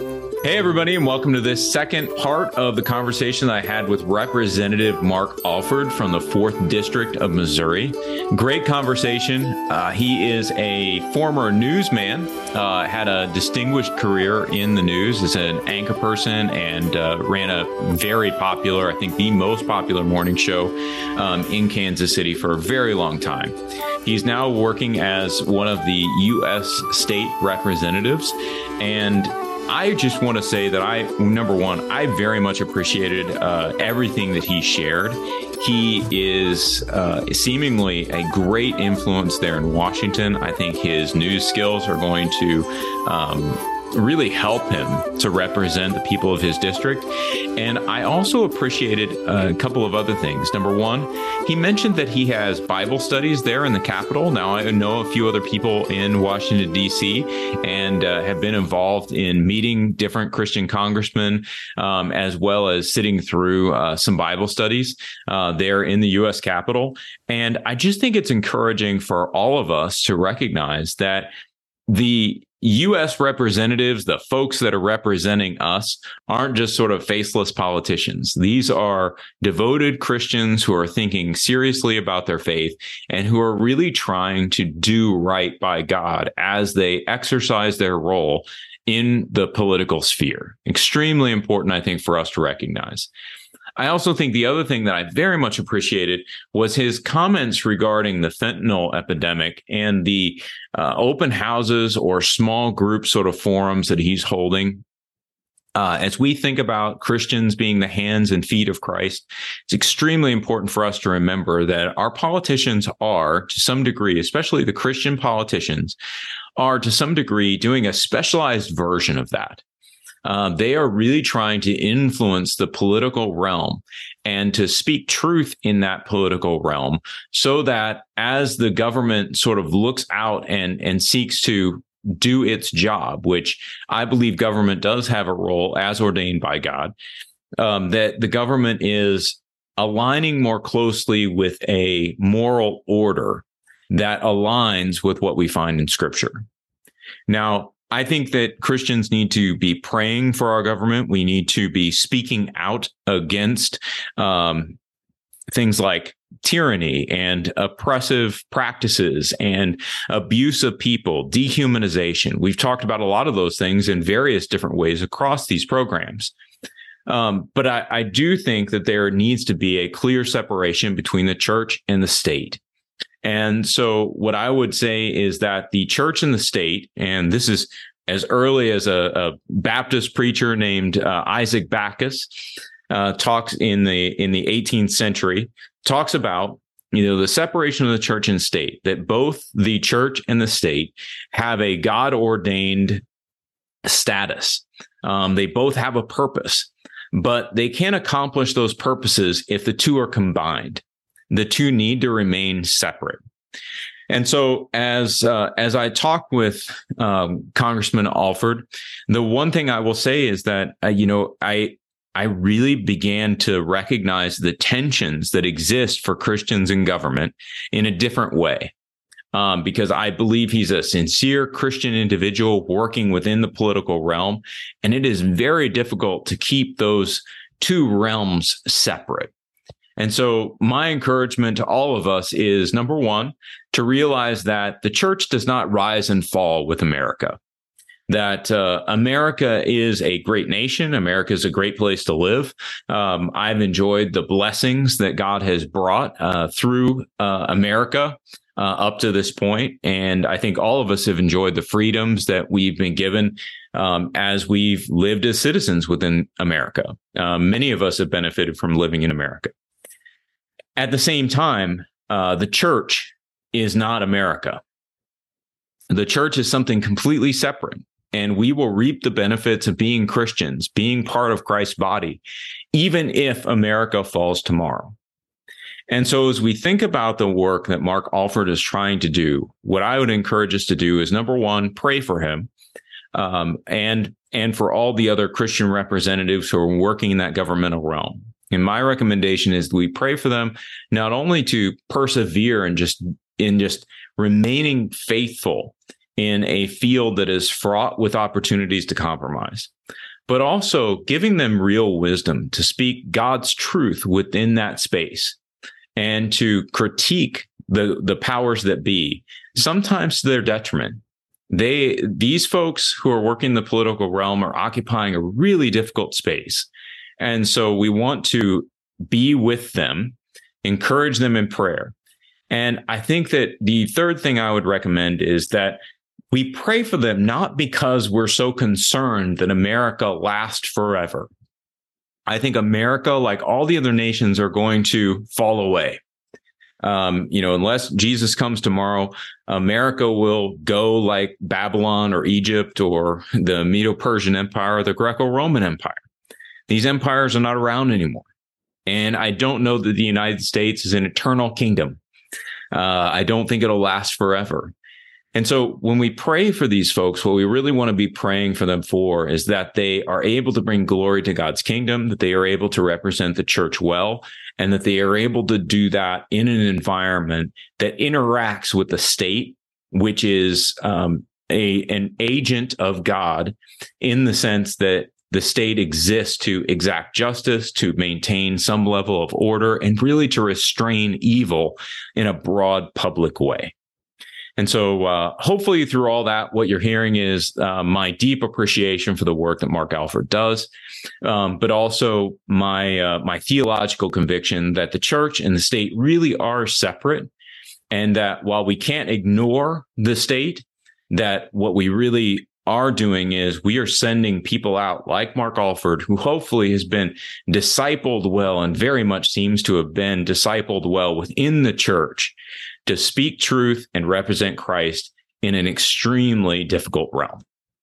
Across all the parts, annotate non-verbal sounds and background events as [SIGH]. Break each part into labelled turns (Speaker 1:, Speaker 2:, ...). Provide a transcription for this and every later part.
Speaker 1: Hey, everybody, and welcome to this second part of the conversation that I had with Representative Mark Alford from the 4th District of Missouri. Great conversation. Uh, he is a former newsman, uh, had a distinguished career in the news as an anchor person, and uh, ran a very popular, I think the most popular morning show um, in Kansas City for a very long time. He's now working as one of the U.S. state representatives. And I just want to say that I, number one, I very much appreciated uh, everything that he shared. He is uh, seemingly a great influence there in Washington. I think his news skills are going to um, really help him to represent the people of his district. And I also appreciated a couple of other things. Number one, he mentioned that he has Bible studies there in the Capitol. Now, I know a few other people in Washington, D.C., and uh, have been involved in meeting different Christian congressmen, um, as well as sitting through uh, some Bible studies uh, there in the U.S. Capitol. And I just think it's encouraging for all of us to recognize that the US representatives, the folks that are representing us, aren't just sort of faceless politicians. These are devoted Christians who are thinking seriously about their faith and who are really trying to do right by God as they exercise their role in the political sphere. Extremely important, I think, for us to recognize. I also think the other thing that I very much appreciated was his comments regarding the fentanyl epidemic and the uh, open houses or small group sort of forums that he's holding. Uh, as we think about Christians being the hands and feet of Christ, it's extremely important for us to remember that our politicians are, to some degree, especially the Christian politicians, are to some degree doing a specialized version of that. Uh, they are really trying to influence the political realm and to speak truth in that political realm so that as the government sort of looks out and, and seeks to do its job, which I believe government does have a role as ordained by God, um, that the government is aligning more closely with a moral order that aligns with what we find in scripture. Now, I think that Christians need to be praying for our government. We need to be speaking out against um, things like tyranny and oppressive practices and abuse of people, dehumanization. We've talked about a lot of those things in various different ways across these programs. Um, but I, I do think that there needs to be a clear separation between the church and the state. And so what I would say is that the church and the state, and this is as early as a, a Baptist preacher named uh, Isaac Backus, uh, talks in the in the 18th century, talks about you know the separation of the church and state. That both the church and the state have a God ordained status. Um, they both have a purpose, but they can't accomplish those purposes if the two are combined the two need to remain separate. And so, as uh, as I talk with um, Congressman Alford, the one thing I will say is that uh, you know I I really began to recognize the tensions that exist for Christians in government in a different way. Um, because I believe he's a sincere Christian individual working within the political realm. And it is very difficult to keep those two realms separate. And so, my encouragement to all of us is number one, to realize that the church does not rise and fall with America. That uh, America is a great nation. America is a great place to live. Um, I've enjoyed the blessings that God has brought uh, through uh, America uh, up to this point, and I think all of us have enjoyed the freedoms that we've been given um, as we've lived as citizens within America. Um, many of us have benefited from living in America. At the same time, uh, the church is not America. The church is something completely separate, and we will reap the benefits of being Christians, being part of Christ's body, even if America falls tomorrow. And so, as we think about the work that Mark Alford is trying to do, what I would encourage us to do is number one, pray for him, um, and and for all the other Christian representatives who are working in that governmental realm. And my recommendation is we pray for them not only to persevere and just in just remaining faithful in a field that is fraught with opportunities to compromise, but also giving them real wisdom to speak God's truth within that space and to critique the, the powers that be, sometimes to their detriment. They, these folks who are working in the political realm are occupying a really difficult space. And so we want to be with them, encourage them in prayer. And I think that the third thing I would recommend is that we pray for them not because we're so concerned that America lasts forever. I think America, like all the other nations, are going to fall away. Um, you know, unless Jesus comes tomorrow, America will go like Babylon or Egypt or the Medo Persian Empire or the Greco Roman Empire. These empires are not around anymore. And I don't know that the United States is an eternal kingdom. Uh, I don't think it'll last forever. And so when we pray for these folks, what we really want to be praying for them for is that they are able to bring glory to God's kingdom, that they are able to represent the church well, and that they are able to do that in an environment that interacts with the state, which is um, a an agent of God in the sense that the state exists to exact justice, to maintain some level of order, and really to restrain evil in a broad public way. And so, uh, hopefully, through all that, what you're hearing is uh, my deep appreciation for the work that Mark Alford does, um, but also my uh, my theological conviction that the church and the state really are separate, and that while we can't ignore the state, that what we really are doing is we are sending people out like Mark Alford, who hopefully has been discipled well and very much seems to have been discipled well within the church to speak truth and represent Christ in an extremely difficult realm.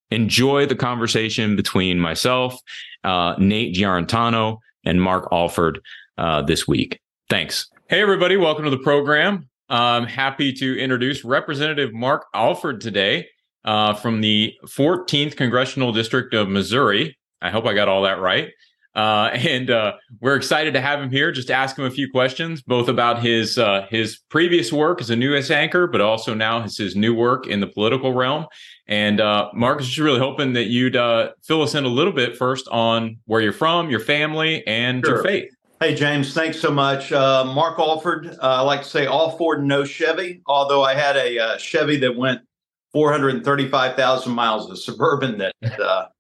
Speaker 1: Enjoy the conversation between myself, uh, Nate Giarratano, and Mark Alford uh, this week. Thanks. Hey, everybody. Welcome to the program. I'm happy to introduce Representative Mark Alford today uh, from the 14th Congressional District of Missouri. I hope I got all that right. Uh, [LAUGHS] and uh, we're excited to have him here. Just to ask him a few questions, both about his uh, his previous work as a news anchor, but also now his, his new work in the political realm. And uh, Mark, just really hoping that you'd uh, fill us in a little bit first on where you're from, your family, and sure. your faith.
Speaker 2: Hey, James, thanks so much. Uh, Mark Alford, I like to say all Ford, no Chevy, although I had a Chevy that went 435,000 miles, of suburban that [LAUGHS]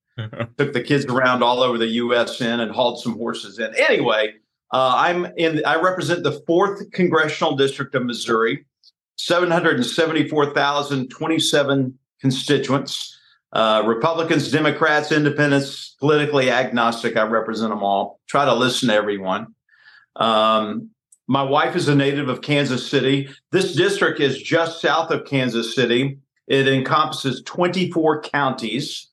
Speaker 2: took the kids around all over the U.S. in and hauled some horses in. Anyway, uh, I'm in. I represent the fourth congressional district of Missouri, 774,027 constituents. Uh, Republicans, Democrats, Independents, politically agnostic. I represent them all. Try to listen to everyone. Um, my wife is a native of Kansas City. This district is just south of Kansas City. It encompasses 24 counties.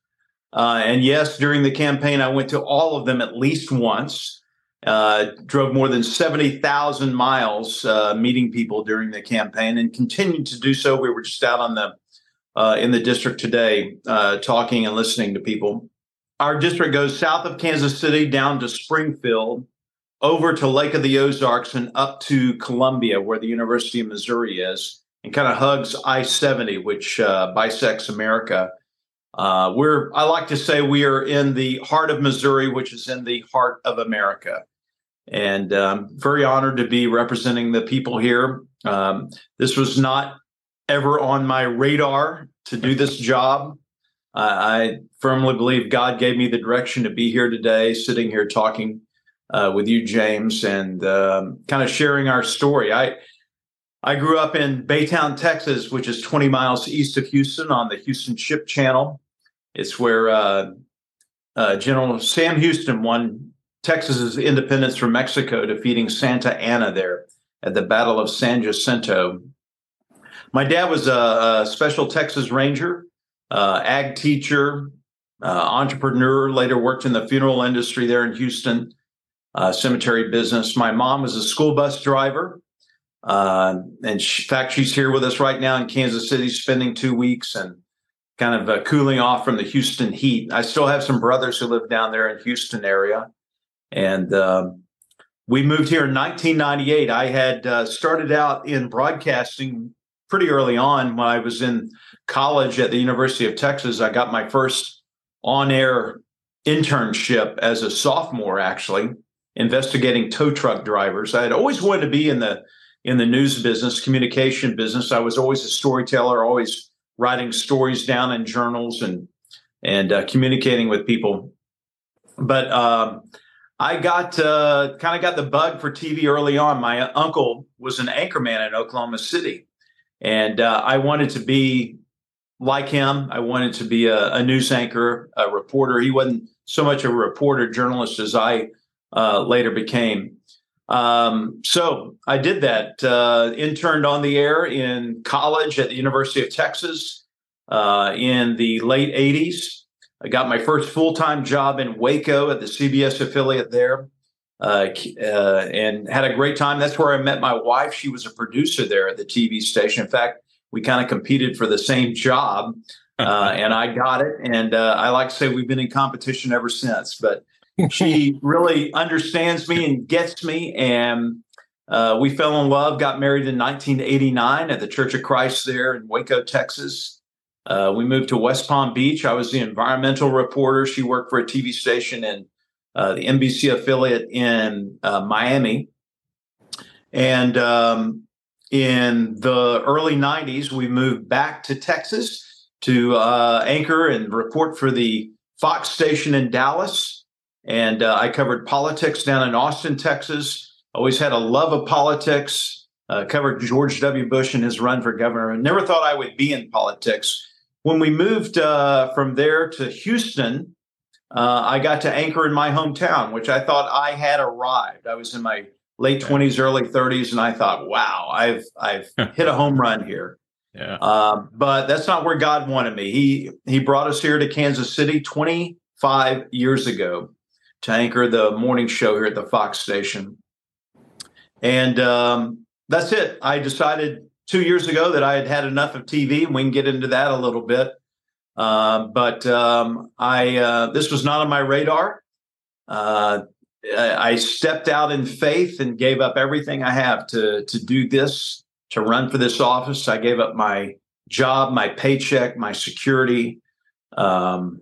Speaker 2: Uh, and yes, during the campaign, I went to all of them at least once. Uh, drove more than 70,000 miles uh, meeting people during the campaign and continued to do so. We were just out on the uh, in the district today uh, talking and listening to people. Our district goes south of Kansas City down to Springfield, over to Lake of the Ozarks, and up to Columbia, where the University of Missouri is, and kind of hugs I 70, which uh, bisects America. Uh, we're, I like to say, we are in the heart of Missouri, which is in the heart of America. And um, very honored to be representing the people here. Um, this was not ever on my radar to do this job. I firmly believe God gave me the direction to be here today, sitting here talking uh, with you, James, and um, kind of sharing our story. I I grew up in Baytown, Texas, which is 20 miles east of Houston on the Houston Ship Channel. It's where uh, uh, General Sam Houston won Texas's independence from Mexico, defeating Santa Anna there at the Battle of San Jacinto. My dad was a, a special Texas Ranger, uh, ag teacher, uh, entrepreneur. Later worked in the funeral industry there in Houston, uh, cemetery business. My mom was a school bus driver. Uh, and she, in fact, she's here with us right now in Kansas City, spending two weeks. And kind of uh, cooling off from the Houston heat. I still have some brothers who live down there in Houston area, and uh, we moved here in 1998. I had uh, started out in broadcasting pretty early on when I was in college at the University of Texas, I got my first on air internship as a sophomore, actually, investigating tow truck drivers. I had always wanted to be in the in the news business, communication business. I was always a storyteller, always writing stories down in journals and and uh, communicating with people. But um, I got uh, kind of got the bug for TV early on. My uncle was an anchorman in Oklahoma City, and uh, I wanted to be like him. I wanted to be a, a, news anchor, a reporter. He wasn't so much a reporter journalist as I uh, later became. Um, so I did that. Uh, interned on the air in college at the University of Texas uh, in the late '80s. I got my first full time job in Waco at the CBS affiliate there. Uh, uh, and had a great time. That's where I met my wife. She was a producer there at the TV station. In fact, we kind of competed for the same job, uh, [LAUGHS] and I got it. And uh, I like to say we've been in competition ever since. But she really understands me and gets me. And uh, we fell in love, got married in 1989 at the Church of Christ there in Waco, Texas. Uh, we moved to West Palm Beach. I was the environmental reporter. She worked for a TV station in uh, the NBC affiliate in uh, Miami. And um, in the early 90s, we moved back to Texas to uh, anchor and report for the Fox station in Dallas. And uh, I covered politics down in Austin, Texas. Always had a love of politics. Uh, covered George W. Bush and his run for governor. I never thought I would be in politics when we moved uh, from there to Houston, uh, I got to anchor in my hometown, which I thought I had arrived. I was in my late twenties, early thirties, and I thought, "Wow, I've I've [LAUGHS] hit a home run here."
Speaker 1: Yeah.
Speaker 2: Um, but that's not where God wanted me. He He brought us here to Kansas City 25 years ago to anchor the morning show here at the Fox station, and um, that's it. I decided two years ago that I had had enough of TV, and we can get into that a little bit. Uh, but um, I uh, this was not on my radar. Uh, I stepped out in faith and gave up everything I have to to do this, to run for this office. I gave up my job, my paycheck, my security, um,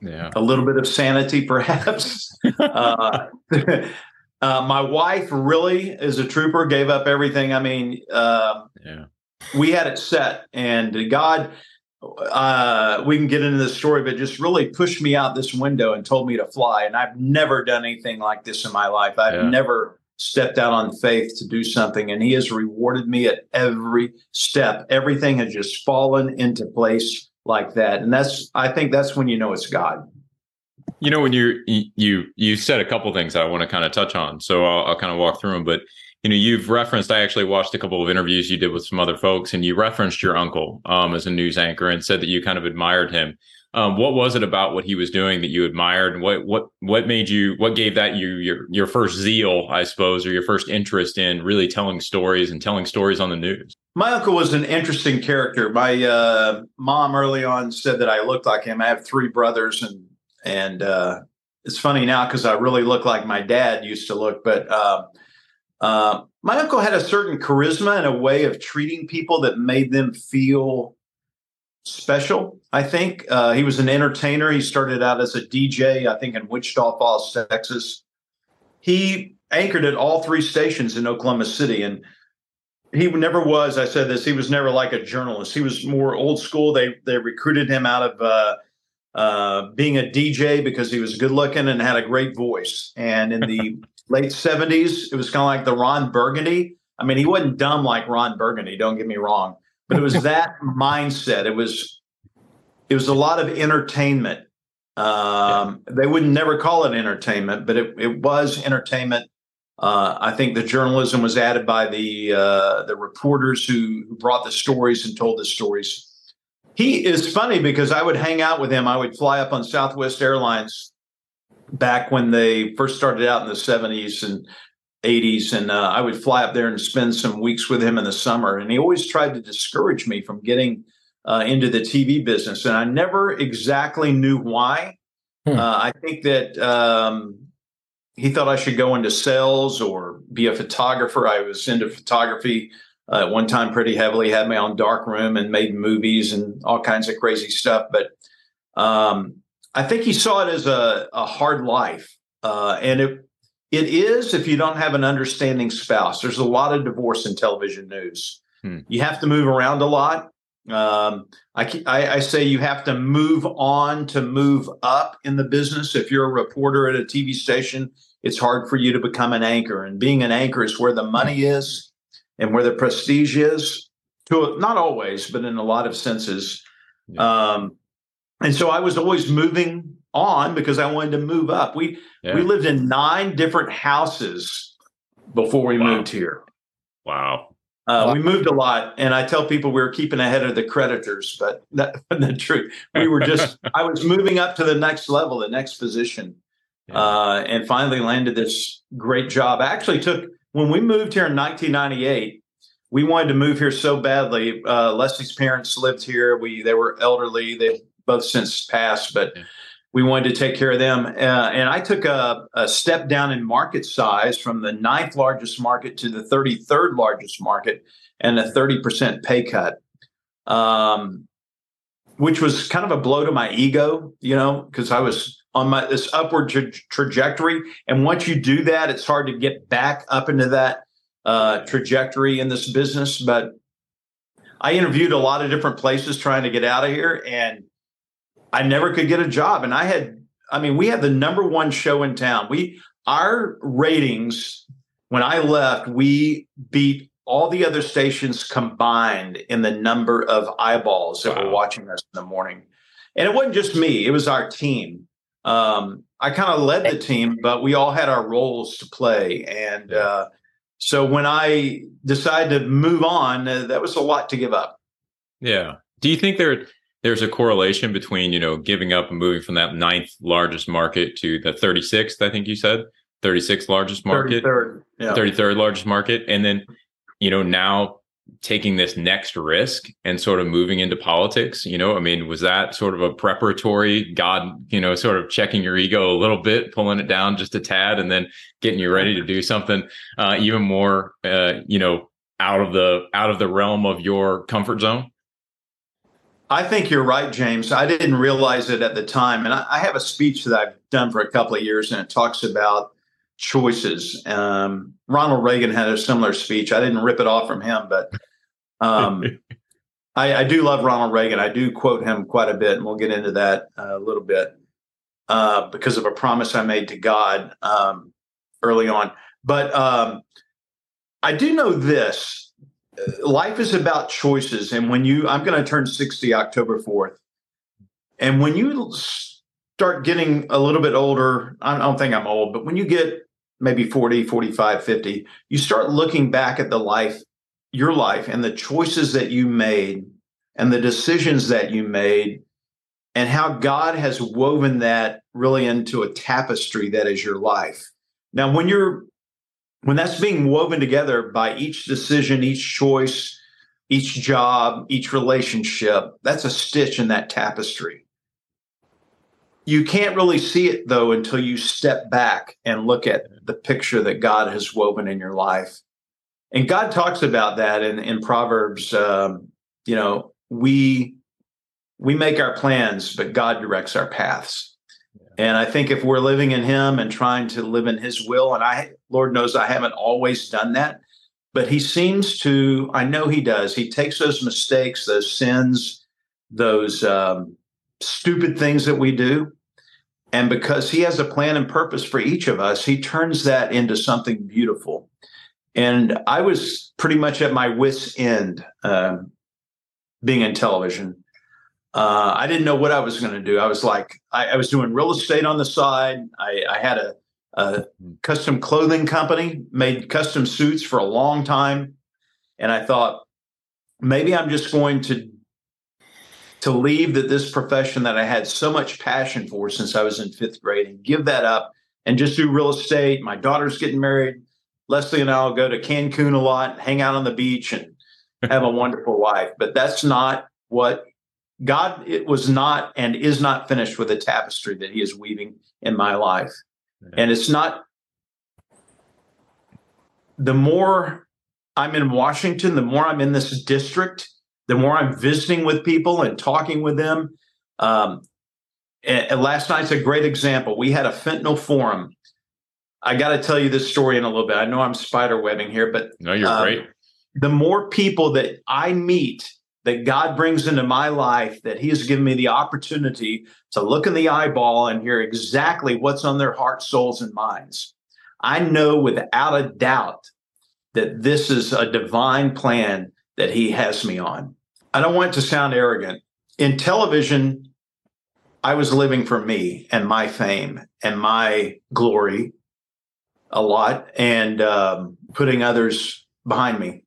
Speaker 1: yeah,
Speaker 2: a little bit of sanity, perhaps. [LAUGHS] uh, [LAUGHS] uh, my wife really is a trooper, gave up everything. I mean, uh,
Speaker 1: yeah.
Speaker 2: we had it set, and God, uh, we can get into this story, but just really pushed me out this window and told me to fly. And I've never done anything like this in my life. I've yeah. never stepped out on faith to do something, and He has rewarded me at every step. Everything has just fallen into place like that, and that's I think that's when you know it's God.
Speaker 1: You know, when you you you said a couple things that I want to kind of touch on, so I'll, I'll kind of walk through them. But you know, you've referenced. I actually watched a couple of interviews you did with some other folks, and you referenced your uncle um, as a news anchor and said that you kind of admired him. Um, what was it about what he was doing that you admired, and what what what made you what gave that you your your first zeal, I suppose, or your first interest in really telling stories and telling stories on the news?
Speaker 2: My uncle was an interesting character. My uh, mom early on said that I looked like him. I have three brothers, and and uh, it's funny now because I really look like my dad used to look. But uh, uh, my uncle had a certain charisma and a way of treating people that made them feel special. I think uh, he was an entertainer. He started out as a DJ, I think, in Wichita Falls, Texas. He anchored at all three stations in Oklahoma City, and he never was. I said this. He was never like a journalist. He was more old school. They they recruited him out of uh, uh, being a DJ because he was good looking and had a great voice. And in the [LAUGHS] late 70s, it was kind of like the Ron Burgundy. I mean, he wasn't dumb like Ron Burgundy, don't get me wrong, but it was [LAUGHS] that mindset. It was it was a lot of entertainment. Um, yeah. They would never call it entertainment, but it, it was entertainment. Uh, I think the journalism was added by the uh, the reporters who, who brought the stories and told the stories he is funny because I would hang out with him. I would fly up on Southwest Airlines back when they first started out in the 70s and 80s. And uh, I would fly up there and spend some weeks with him in the summer. And he always tried to discourage me from getting uh, into the TV business. And I never exactly knew why. Hmm. Uh, I think that um, he thought I should go into sales or be a photographer. I was into photography uh, at one time pretty heavily, had my own dark room and made movies and all kinds of crazy stuff. But um, I think he saw it as a, a hard life. Uh, and it, it is if you don't have an understanding spouse. There's a lot of divorce in television news. Hmm. You have to move around a lot. Um, I, I, I, say you have to move on to move up in the business. If you're a reporter at a TV station, it's hard for you to become an anchor. And being an anchor is where the money is and where the prestige is. To not always, but in a lot of senses. Yeah. Um, and so I was always moving on because I wanted to move up. We yeah. we lived in nine different houses before we wow. moved here.
Speaker 1: Wow.
Speaker 2: Uh, we moved a lot, and I tell people we were keeping ahead of the creditors, but [LAUGHS] that's the truth. We were just, [LAUGHS] I was moving up to the next level, the next position, yeah. uh, and finally landed this great job. I actually took, when we moved here in 1998, we wanted to move here so badly. Uh, Leslie's parents lived here. We They were elderly, they both since passed, but yeah we wanted to take care of them. Uh, and I took a, a, step down in market size from the ninth largest market to the 33rd largest market and a 30% pay cut, um, which was kind of a blow to my ego, you know, because I was on my this upward tra- trajectory. And once you do that, it's hard to get back up into that uh, trajectory in this business. But I interviewed a lot of different places trying to get out of here. And I never could get a job. And I had, I mean, we had the number one show in town. We, our ratings, when I left, we beat all the other stations combined in the number of eyeballs that wow. were watching us in the morning. And it wasn't just me, it was our team. Um, I kind of led the team, but we all had our roles to play. And uh, so when I decided to move on, uh, that was a lot to give up.
Speaker 1: Yeah. Do you think there there's a correlation between you know giving up and moving from that ninth largest market to the 36th i think you said 36th largest market. 33rd, yeah. 33rd largest market. And then you know now taking this next risk and sort of moving into politics you know i mean was that sort of a preparatory god you know sort of checking your ego a little bit pulling it down just a tad and then getting you ready to do something uh, even more uh, you know out of the out of the realm of your comfort zone
Speaker 2: I think you're right, James. I didn't realize it at the time. And I, I, have a speech that I've done for a couple of years, and it talks about choices. Um, Ronald Reagan had a similar speech. I didn't rip it off from him, but um, [LAUGHS] I, I, do love Ronald Reagan. I do quote him quite a bit, and we'll get into that uh, a little bit uh, because of a promise I made to God um, early on. But um, I do know this life is about choices. And when you, I'm going to turn 60 October 4th. And when you start getting a little bit older, I don't think I'm old, but when you get maybe 40, 45, 50, you start looking back at the life, your life, and the choices that you made and the decisions that you made, and how God has woven that really into a tapestry that is your life. Now, when you're when that's being woven together by each decision, each choice, each job, each relationship, that's a stitch in that tapestry. You can't really see it though until you step back and look at the picture that God has woven in your life. And God talks about that in, in Proverbs. Um, you know, we we make our plans, but God directs our paths. And I think if we're living in Him and trying to live in His will, and I, Lord knows I haven't always done that, but He seems to, I know He does. He takes those mistakes, those sins, those um, stupid things that we do. And because He has a plan and purpose for each of us, He turns that into something beautiful. And I was pretty much at my wits' end uh, being in television uh, I didn't know what I was going to do. I was like, I, I, was doing real estate on the side. I, I had a, a, custom clothing company, made custom suits for a long time, and I thought maybe I'm just going to to leave that this profession that I had so much passion for since I was in fifth grade and give that up and just do real estate. My daughter's getting married. Leslie and I'll go to Cancun a lot, hang out on the beach, and have a [LAUGHS] wonderful life. But that's not what God it was not and is not finished with the tapestry that He is weaving in my life. And it's not the more I'm in Washington, the more I'm in this district, the more I'm visiting with people and talking with them. Um, and, and last night's a great example. We had a fentanyl forum. I got to tell you this story in a little bit. I know I'm spider webbing here, but
Speaker 1: no, you're um, great.
Speaker 2: The more people that I meet that God brings into my life, that He has given me the opportunity to look in the eyeball and hear exactly what's on their hearts, souls, and minds. I know without a doubt that this is a divine plan that He has me on. I don't want to sound arrogant. In television, I was living for me and my fame and my glory a lot and um, putting others behind me.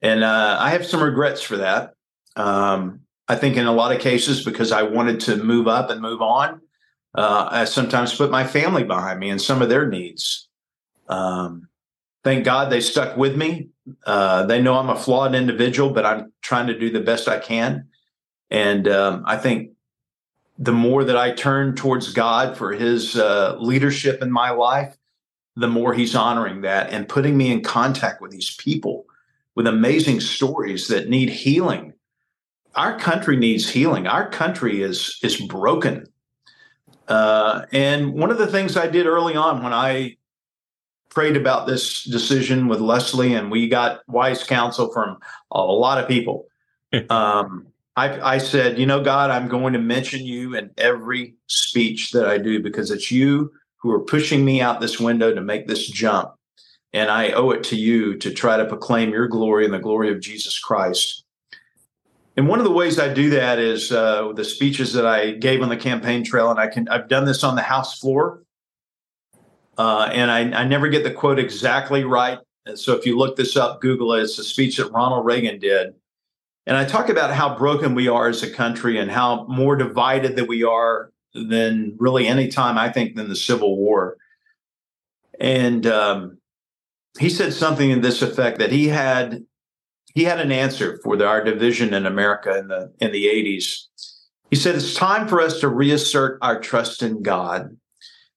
Speaker 2: And uh, I have some regrets for that. Um, I think in a lot of cases, because I wanted to move up and move on, uh, I sometimes put my family behind me and some of their needs. Um, thank God they stuck with me. Uh, they know I'm a flawed individual, but I'm trying to do the best I can. And um, I think the more that I turn towards God for his uh, leadership in my life, the more he's honoring that and putting me in contact with these people with amazing stories that need healing. Our country needs healing. Our country is is broken. Uh, and one of the things I did early on when I prayed about this decision with Leslie, and we got wise counsel from a lot of people. [LAUGHS] um, I, I said, you know, God, I'm going to mention you in every speech that I do because it's you who are pushing me out this window to make this jump. And I owe it to you to try to proclaim your glory and the glory of Jesus Christ. And one of the ways I do that is uh, the speeches that I gave on the campaign trail, and I can I've done this on the House floor, uh, and I, I never get the quote exactly right. And so if you look this up, Google it. It's a speech that Ronald Reagan did and I talk about how broken we are as a country and how more divided that we are than really any time, I think, than the Civil War. And um, he said something in this effect that he had he had an answer for the, our division in America in the in the 80s. He said it's time for us to reassert our trust in God.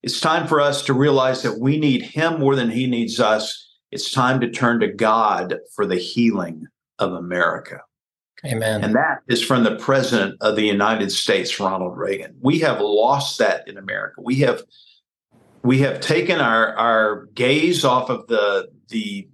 Speaker 2: It's time for us to realize that we need him more than he needs us. It's time to turn to God for the healing of America.
Speaker 3: Amen.
Speaker 2: And that is from the president of the United States, Ronald Reagan. We have lost that in America. We have we have taken our our gaze off of the the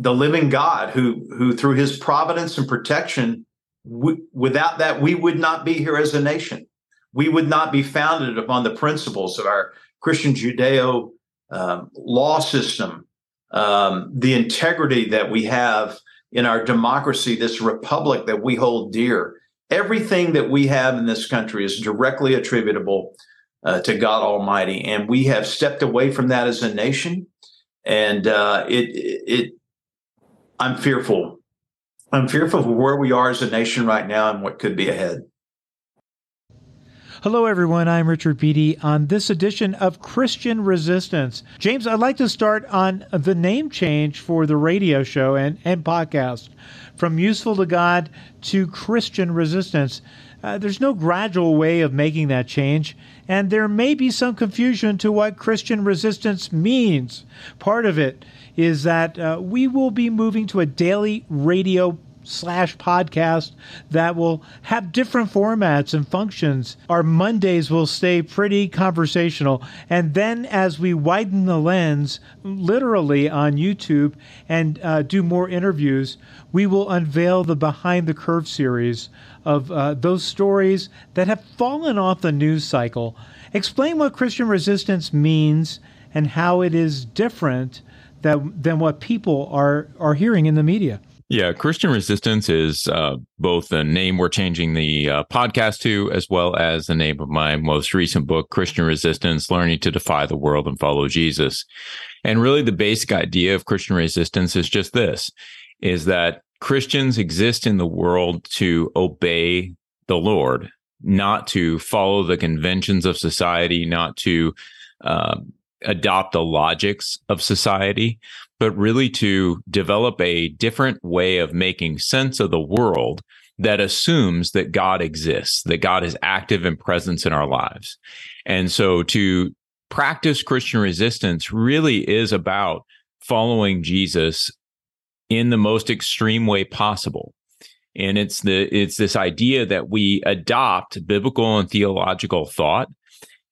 Speaker 2: the living God who who through his providence and protection without that we would not be here as a nation. We would not be founded upon the principles of our Christian Judeo um, law system, um, the integrity that we have in our democracy, this republic that we hold dear. Everything that we have in this country is directly attributable uh, to God Almighty, and we have stepped away from that as a nation. And uh, it, it, I'm fearful. I'm fearful of where we are as a nation right now and what could be ahead.
Speaker 4: Hello, everyone. I'm Richard Beattie on this edition of Christian Resistance. James, I'd like to start on the name change for the radio show and, and podcast from Useful to God to Christian Resistance. Uh, there's no gradual way of making that change, and there may be some confusion to what Christian resistance means. Part of it is that uh, we will be moving to a daily radio slash podcast that will have different formats and functions. Our Mondays will stay pretty conversational. And then as we widen the lens, literally on YouTube, and uh, do more interviews, we will unveil the Behind the Curve series of uh, those stories that have fallen off the news cycle. Explain what Christian resistance means and how it is different that, than what people are, are hearing in the media.
Speaker 1: Yeah, Christian Resistance is uh, both the name we're changing the uh, podcast to, as well as the name of my most recent book, Christian Resistance Learning to Defy the World and Follow Jesus. And really, the basic idea of Christian resistance is just this is that Christians exist in the world to obey the Lord, not to follow the conventions of society, not to uh, adopt the logics of society, but really to develop a different way of making sense of the world that assumes that God exists, that God is active and present in our lives. And so to practice Christian resistance really is about following Jesus in the most extreme way possible. And it's the it's this idea that we adopt biblical and theological thought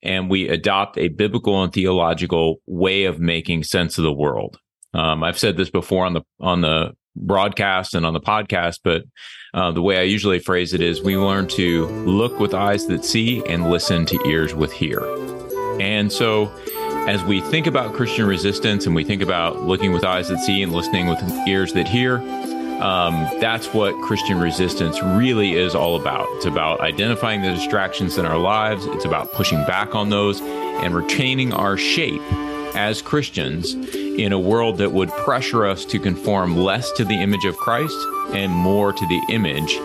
Speaker 1: and we adopt a biblical and theological way of making sense of the world. Um, I've said this before on the on the broadcast and on the podcast, but uh, the way I usually phrase it is we learn to look with eyes that see and listen to ears with hear. And so, as we think about Christian resistance and we think about looking with eyes that see and listening with ears that hear, um, that's what Christian resistance really is all about. It's about identifying the distractions in our lives, it's about pushing back on those and retaining our shape as Christians in a world that would pressure us to conform less to the image of Christ and more to the image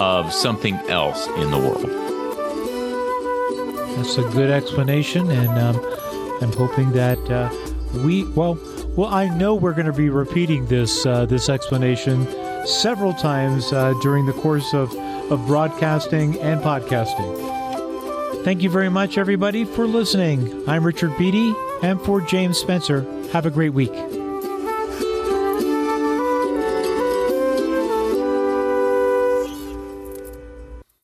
Speaker 1: of something else in the world.
Speaker 4: That's a good explanation, and um, I'm hoping that uh, we well. Well, I know we're going to be repeating this uh, this explanation several times uh, during the course of, of broadcasting and podcasting. Thank you very much, everybody, for listening. I'm Richard Beattie, and for James Spencer, have a great week.